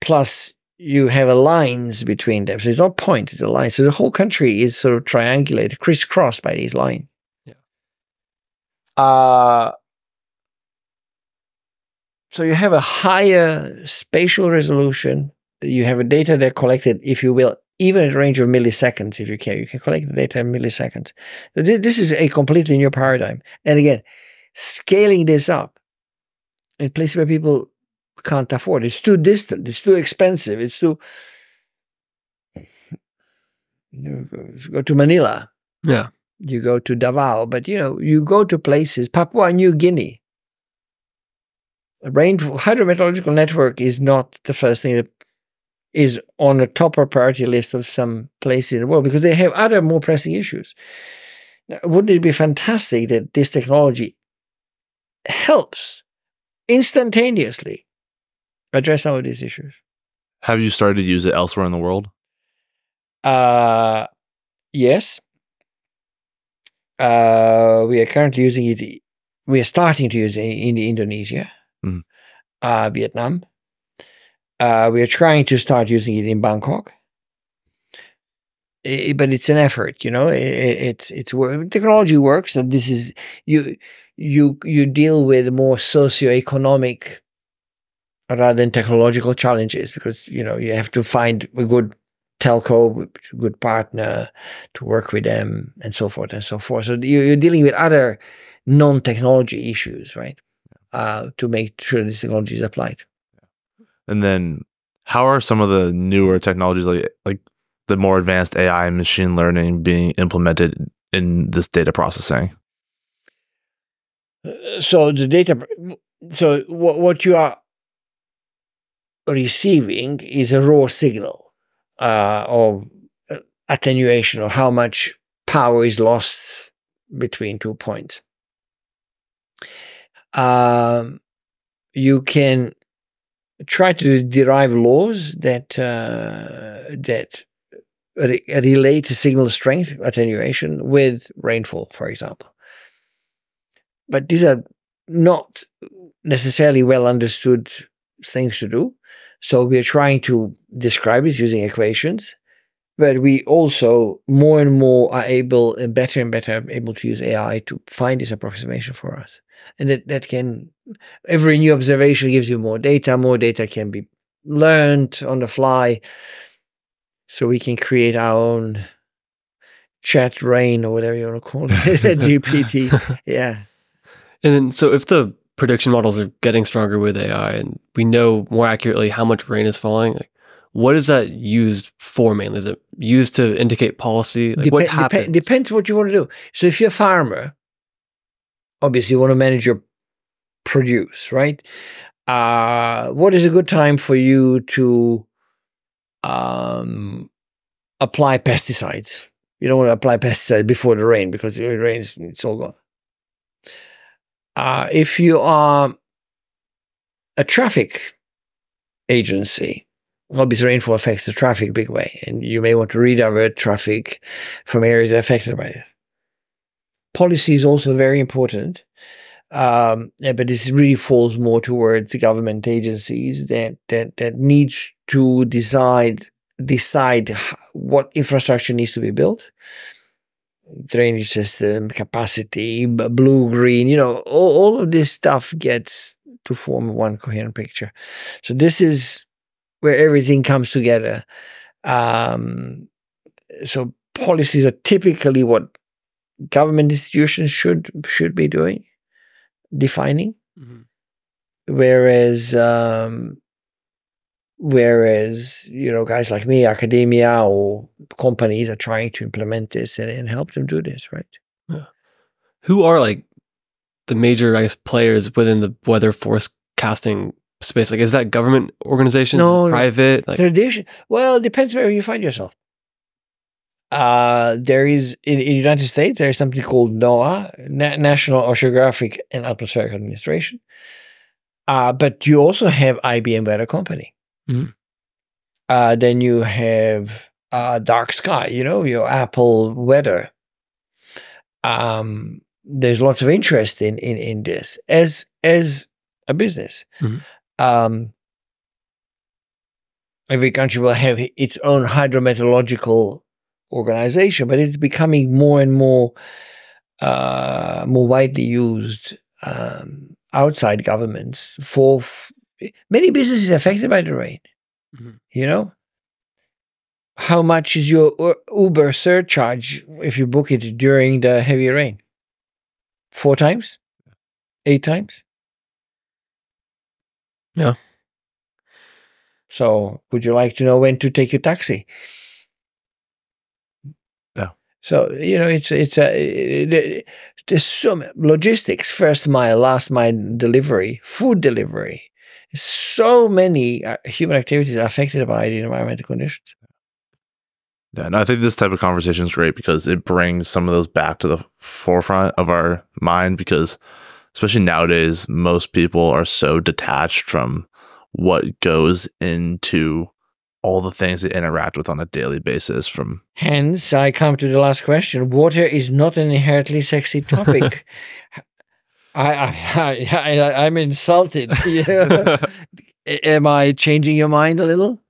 Plus, you have a lines between them. So it's not points, it's a line. So the whole country is sort of triangulated, crisscrossed by these lines. Yeah. Uh, so you have a higher spatial resolution. You have a data that collected, if you will, even at a range of milliseconds, if you care. You can collect the data in milliseconds. This is a completely new paradigm. And again, scaling this up in places where people can't afford. It's too distant. It's too expensive. It's too. You go to Manila. Yeah. You go to Davao, but you know you go to places. Papua New Guinea. A rain hydrometeorological network is not the first thing that is on the top priority list of some places in the world because they have other more pressing issues. Now, wouldn't it be fantastic that this technology helps instantaneously address some of these issues. Have you started to use it elsewhere in the world? Uh, yes. Uh, we are currently using it. We are starting to use it in, in Indonesia, mm. uh, Vietnam. Uh, we are trying to start using it in Bangkok. It, but it's an effort, you know. It, it's it's technology works, and this is you you you deal with more socioeconomic rather than technological challenges because you know you have to find a good telco, a good partner to work with them, and so forth and so forth. So you're dealing with other non-technology issues, right? Uh, to make sure this technology is applied. And then, how are some of the newer technologies like like the more advanced AI and machine learning being implemented in this data processing? Uh, so the data, so what what you are receiving is a raw signal uh, of uh, attenuation or how much power is lost between two points. Um, you can try to derive laws that uh, that re- relate to signal strength attenuation with rainfall, for example. But these are not necessarily well understood things to do. So we are trying to describe it using equations, but we also more and more are able and better and better able to use AI to find this approximation for us. And that, that can every new observation gives you more data, more data can be learned on the fly. So we can create our own chat rain or whatever you want to call it, <laughs> <laughs> GPT. Yeah. And then, so if the prediction models are getting stronger with AI and we know more accurately how much rain is falling. Like, what is that used for mainly? Is it used to indicate policy? Like, Dep- what happens? Dep- depends what you want to do. So if you're a farmer, obviously you want to manage your produce, right? Uh, what is a good time for you to um, apply pesticides? You don't want to apply pesticides before the rain because it rains, it's all gone. Uh, if you are a traffic agency, obviously rainfall affects the traffic big way, and you may want to redirect traffic from areas affected by it. Policy is also very important, um, but this really falls more towards government agencies that that that needs to decide decide what infrastructure needs to be built drainage system, capacity, blue, green, you know, all, all of this stuff gets to form one coherent picture. So this is where everything comes together. Um, so policies are typically what government institutions should should be doing, defining. Mhm. Whereas um, whereas you know guys like me, academia or companies are trying to implement this and, and help them do this, right? Who are like the major, I guess, players within the weather forecasting space? Like, is that government organizations, No, private? Like, Tradition. Well, it depends where you find yourself. Uh, there is in, in the United States there is something called NOAA, Na- National Oceanographic and Atmospheric Administration. Uh, but you also have IBM Weather Company. Mhm. Uh, then you have uh, Dark Sky. You know your Apple Weather. Um, there's lots of interest in in in this as as a business. Mhm. Um, every country will have its own hydrometeorological organization, but it's becoming more and more uh, more widely used um, outside governments for f- many businesses affected by the rain. Mhm. You know, how much is your U- Uber surcharge if you book it during the heavy rain? Four times, eight times. Yeah. So, would you like to know when to take your taxi? Yeah. So you know, it's it's a it, it, there's so many logistics, first mile, last mile delivery, food delivery. So many uh, human activities are affected by the environmental conditions. Yeah, and I think this type of conversation is great because it brings some of those back to the forefront of our mind because especially nowadays most people are so detached from what goes into all the things they interact with on a daily basis from Hence, I come to the last question. Water is not an inherently sexy topic. <laughs> I, I, I, I'm insulted. <laughs> Am I changing your mind a little?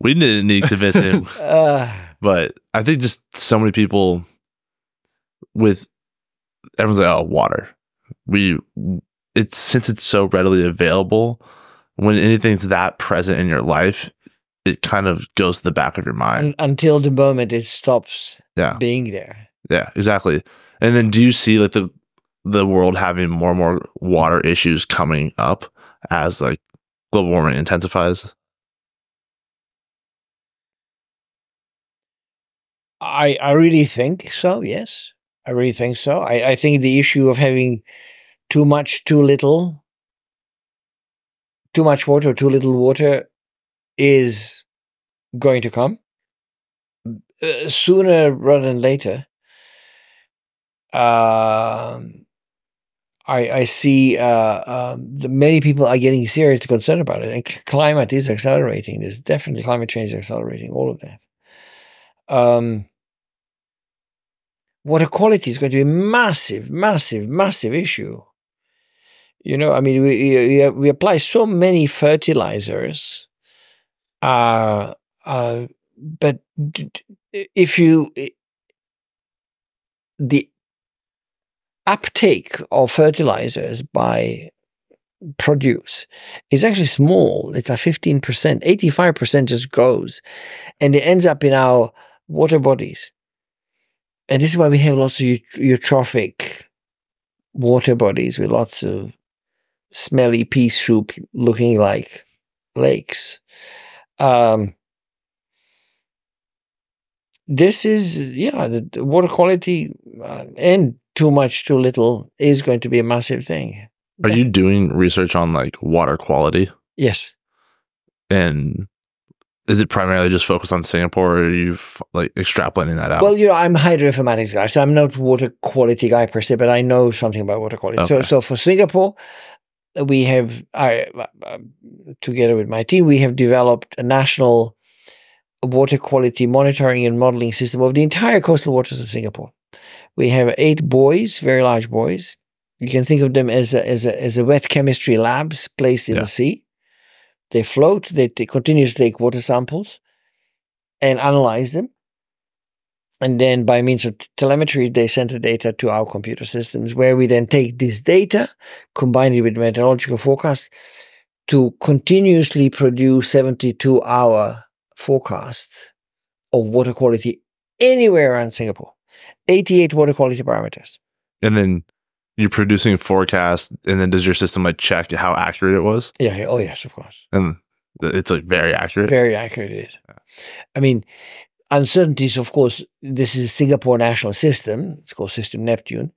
we didn't need to visit Uh, <laughs> but I think just so many people with everyone's like, oh, water. We it's since it's so readily available, when anything's that present in your life, it kind of goes to the back of your mind. un- until the moment it stops Yeah, being there. yeah, exactly. And then do you see like the the world having more and more water issues coming up as like global warming intensifies? I, I really think so, yes. I really think so. I, I think the issue of having too much, too little, too much water, too little water is going to come uh, sooner rather than later. Um, I, I see uh, um, many people are getting seriously concerned about it, and climate is accelerating. There's definitely climate change accelerating all of that. Um, water quality is going to be a massive, massive, massive issue. You know, I mean, we we, apply so many fertilizers, uh, uh, but if you the uptake of fertilizers by produce is actually small. It's a 15%. 85% just goes and it ends up in our water bodies. And this is why we have lots of eutrophic water bodies with lots of smelly pea soup looking like lakes. Um, this is, yeah, the, the water quality uh, and too much, too little is going to be a massive thing. Are you doing research on like water quality? Yes. And is it primarily just focused on Singapore or are you f- like extrapolating that out? Well, you know, I'm hydroinformatics guy, so I'm not water quality guy per se, but I know something about water quality. So, so for Singapore, we have, I, uh, together with my team, we have developed a national water quality monitoring and modeling system of the entire coastal waters of Singapore. We have eight buoys, very large buoys. You can think of them as a, as a, as a wet chemistry labs placed in Yeah. the sea. They float, they, they continuously take water samples and analyze them. And then by means of telemetry, they send the data to our computer systems where we then take this data, combine it with meteorological forecast, to continuously produce 72 hour forecasts of water quality anywhere around Singapore. 88 water quality parameters. And then you're producing a forecast, and then does your system like check how accurate it was? Yeah. yeah. Oh, yes, of course. And it's like very accurate. Very accurate it is. I mean, uncertainties, of course, this is a Singapore national system. It's called System Neptune.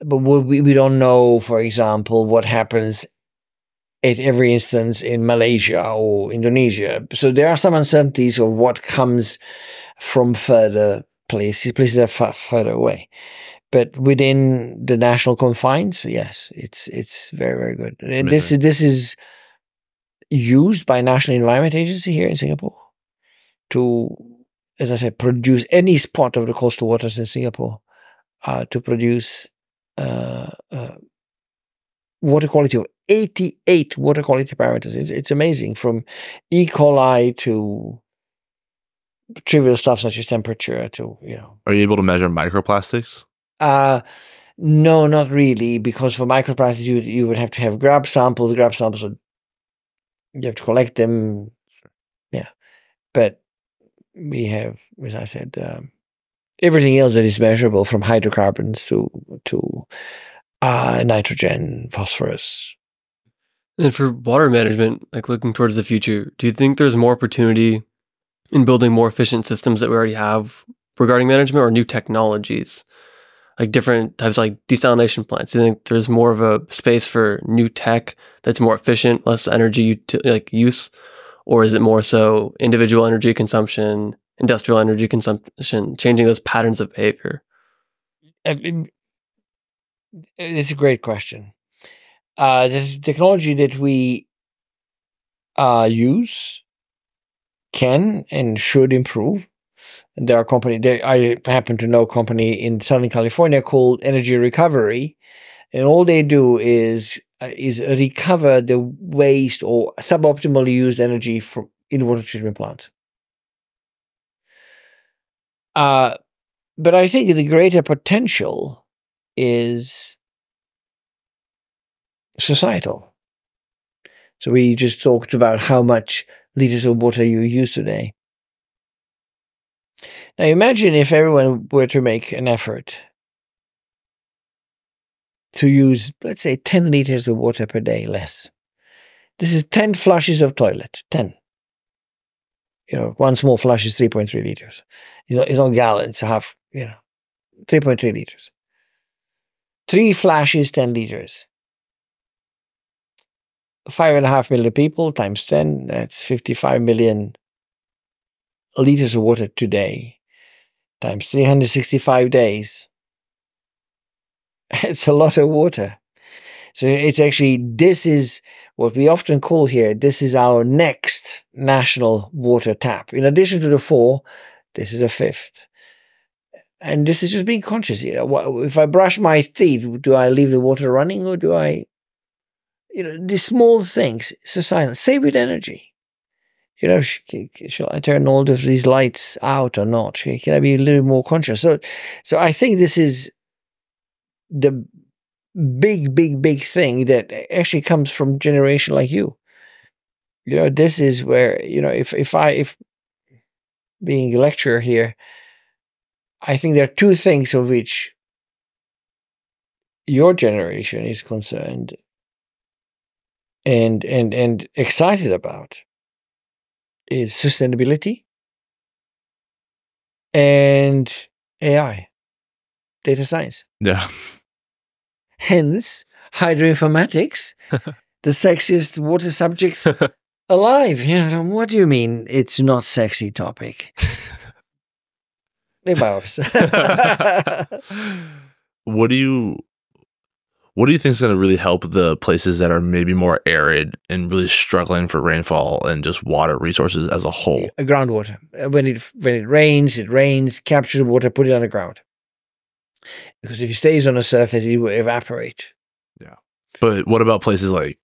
But we, we don't know, for example, what happens at every instance in Malaysia or Indonesia. So there are some uncertainties of what comes from further places, places that are far, further away. But within the national confines, yes, it's it's very very good. And this is this is used by National Environment Agency here in Singapore to, as I said, produce any spot of the coastal waters in Singapore uh, to produce uh, uh, water quality of 88 water quality parameters. It's, it's amazing from E. coli to trivial stuff such as temperature to, you know. Are you able to measure microplastics? Uh, no, not really, because for microplastics, you, you would have to have grab samples. Grab samples would you have to collect them. Yeah, but we have, as I said, um, everything else that is measurable from hydrocarbons to to uh, nitrogen, phosphorus. And for water management, like looking towards the future, do you think there's more opportunity in building more efficient systems that we already have regarding management or new technologies? like different types like desalination plants? Do you think there's more of a space for new tech that's more efficient, less energy like use, or is it more so individual energy consumption, industrial energy consumption, changing those patterns of behavior? It's a great question. Uh, the technology that we uh, use can and should improve there are company there I happen to know a company in Southern California called Energy Recovery, and all they do is is recover the waste or suboptimally used energy from in water treatment plants. Uh, but I think the greater potential is societal. So we just talked about how much liters of water you use today. Now imagine if everyone were to make an effort to use, let's say, 10 liters of water per day less. This is 10 flushes of toilet, 10. You know, one small flush is 3.3 liters. You know, it's not gallons, it's half, you know, 3.3 liters. Three flashes, 10 liters. Five and a half million people times 10, that's 55 million liters of water today times 365 days. It's a lot of water. So it's actually, this is what we often call here, this is our next national water tap. In addition to the four, this is a fifth. And this is just being conscious. You know, if I brush my teeth, do I leave the water running or do I, you know, these small things, it's a silence. Save with energy you know, shall I turn all of these lights out or not? Can I be a little more conscious? So, so I think this is the big, big, big thing that actually comes from generation like you. You know, this is where you know if if I if being a lecturer here, I think there are two things of which your generation is concerned and and and excited about is sustainability and AI, data science. Yeah. Hence, hydroinformatics, <laughs> the sexiest water subject <laughs> alive. You know, what do you mean it's not sexy topic? In my office. what do you what do you think is going to really help the places that are maybe more arid and really struggling for rainfall and just water resources as a whole? Groundwater. When it when it rains, it rains, capture the water, put it underground. Because if he stays on the surface, he will evaporate. Yeah. But what about places like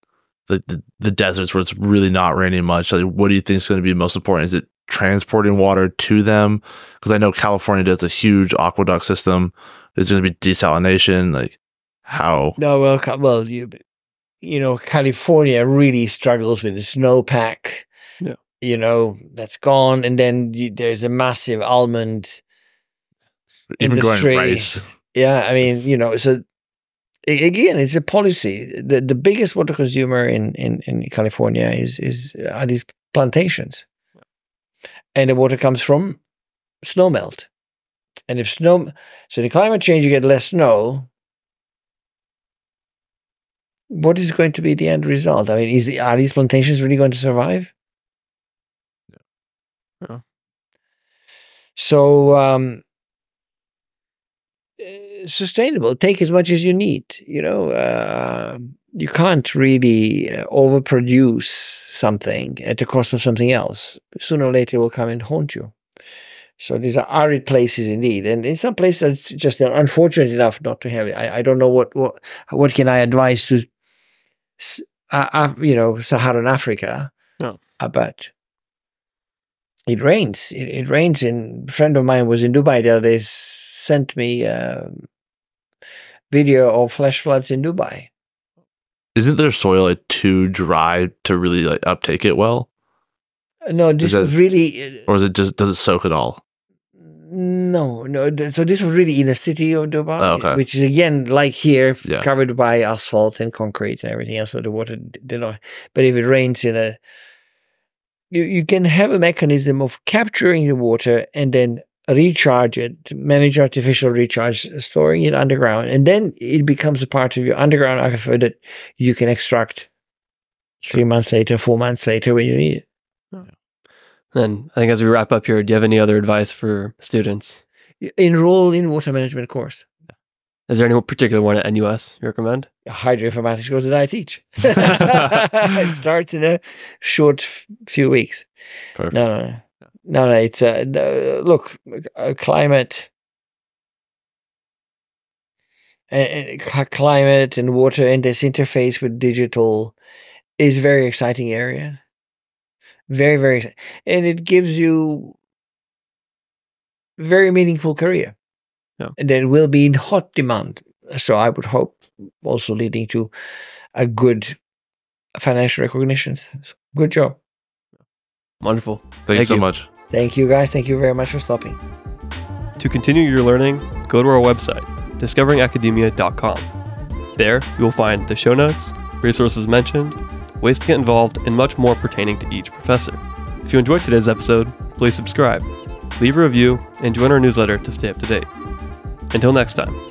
the, the, the deserts where it's really not raining much? Like, what do you think is going to be most important? Is it transporting water to them? Because I know California does a huge aqueduct system. Is going to be desalination? Like, how? No, well, well, you, you know, California really struggles with the snowpack. Yeah. You know, that's gone. And then you, there's a massive almond. Industry. Yeah. I mean, you know, so a- again, it's a policy. The the biggest water consumer in, in, in California is is are these plantations. And the water comes from snow melt. And if snow so the climate change you get less snow, what is going to be the end result? I mean, is are these plantations really going to survive? Yeah. So um, sustainable. Take as much as you need. You know, uh, you can't really uh, overproduce something at the cost of something else. Sooner or later, it will come and haunt you. So these are arid places indeed, and in some places it's just they're unfortunate enough not to have it. I, I don't know what what what can I advise to, uh, uh, you know, Saharan Africa, No. about. It rains. It, it rains. And a friend of mine was in Dubai the other day. Sent me a video of flash floods in Dubai. Isn't their soil like too dry to really like uptake it well, No, this that- was really uh, or is it just does it soak at all? No, no. So this was really in a city of Dubai, Oh, okay. which is again like here, Yeah. covered by asphalt and concrete and everything else. So the water did not. But if it rains in a, you you can have a mechanism of capturing the water and then recharge it, manage artificial recharge, storing it underground, and then it becomes a part of your underground aquifer that you can extract three months later, four months later when you need it. And I think as we wrap up here, do you have any other advice for students? Enroll in water management course. Is there any particular one at NUS you recommend? hydroinformatics course that I teach. <laughs> <laughs> it starts in a short few weeks. Perfect. No, no, no, no, no. It's uh, the, look, uh, climate, and, climate and water and this interface with digital is very exciting area. Very, very, and it gives you very meaningful career. Yeah. And that will be in hot demand. So I would hope also leading to a good financial recognitions. So good job. Wonderful. Thank, you Thank so you. much. Thank you guys. Thank you very much for stopping. To continue your learning, go to our website, discoveringacademia.com. There, you will find the show notes, resources mentioned, ways to get involved, and much more pertaining to each professor. If you enjoyed today's episode, please subscribe, leave a review, and join our newsletter to stay up to date. Until next time.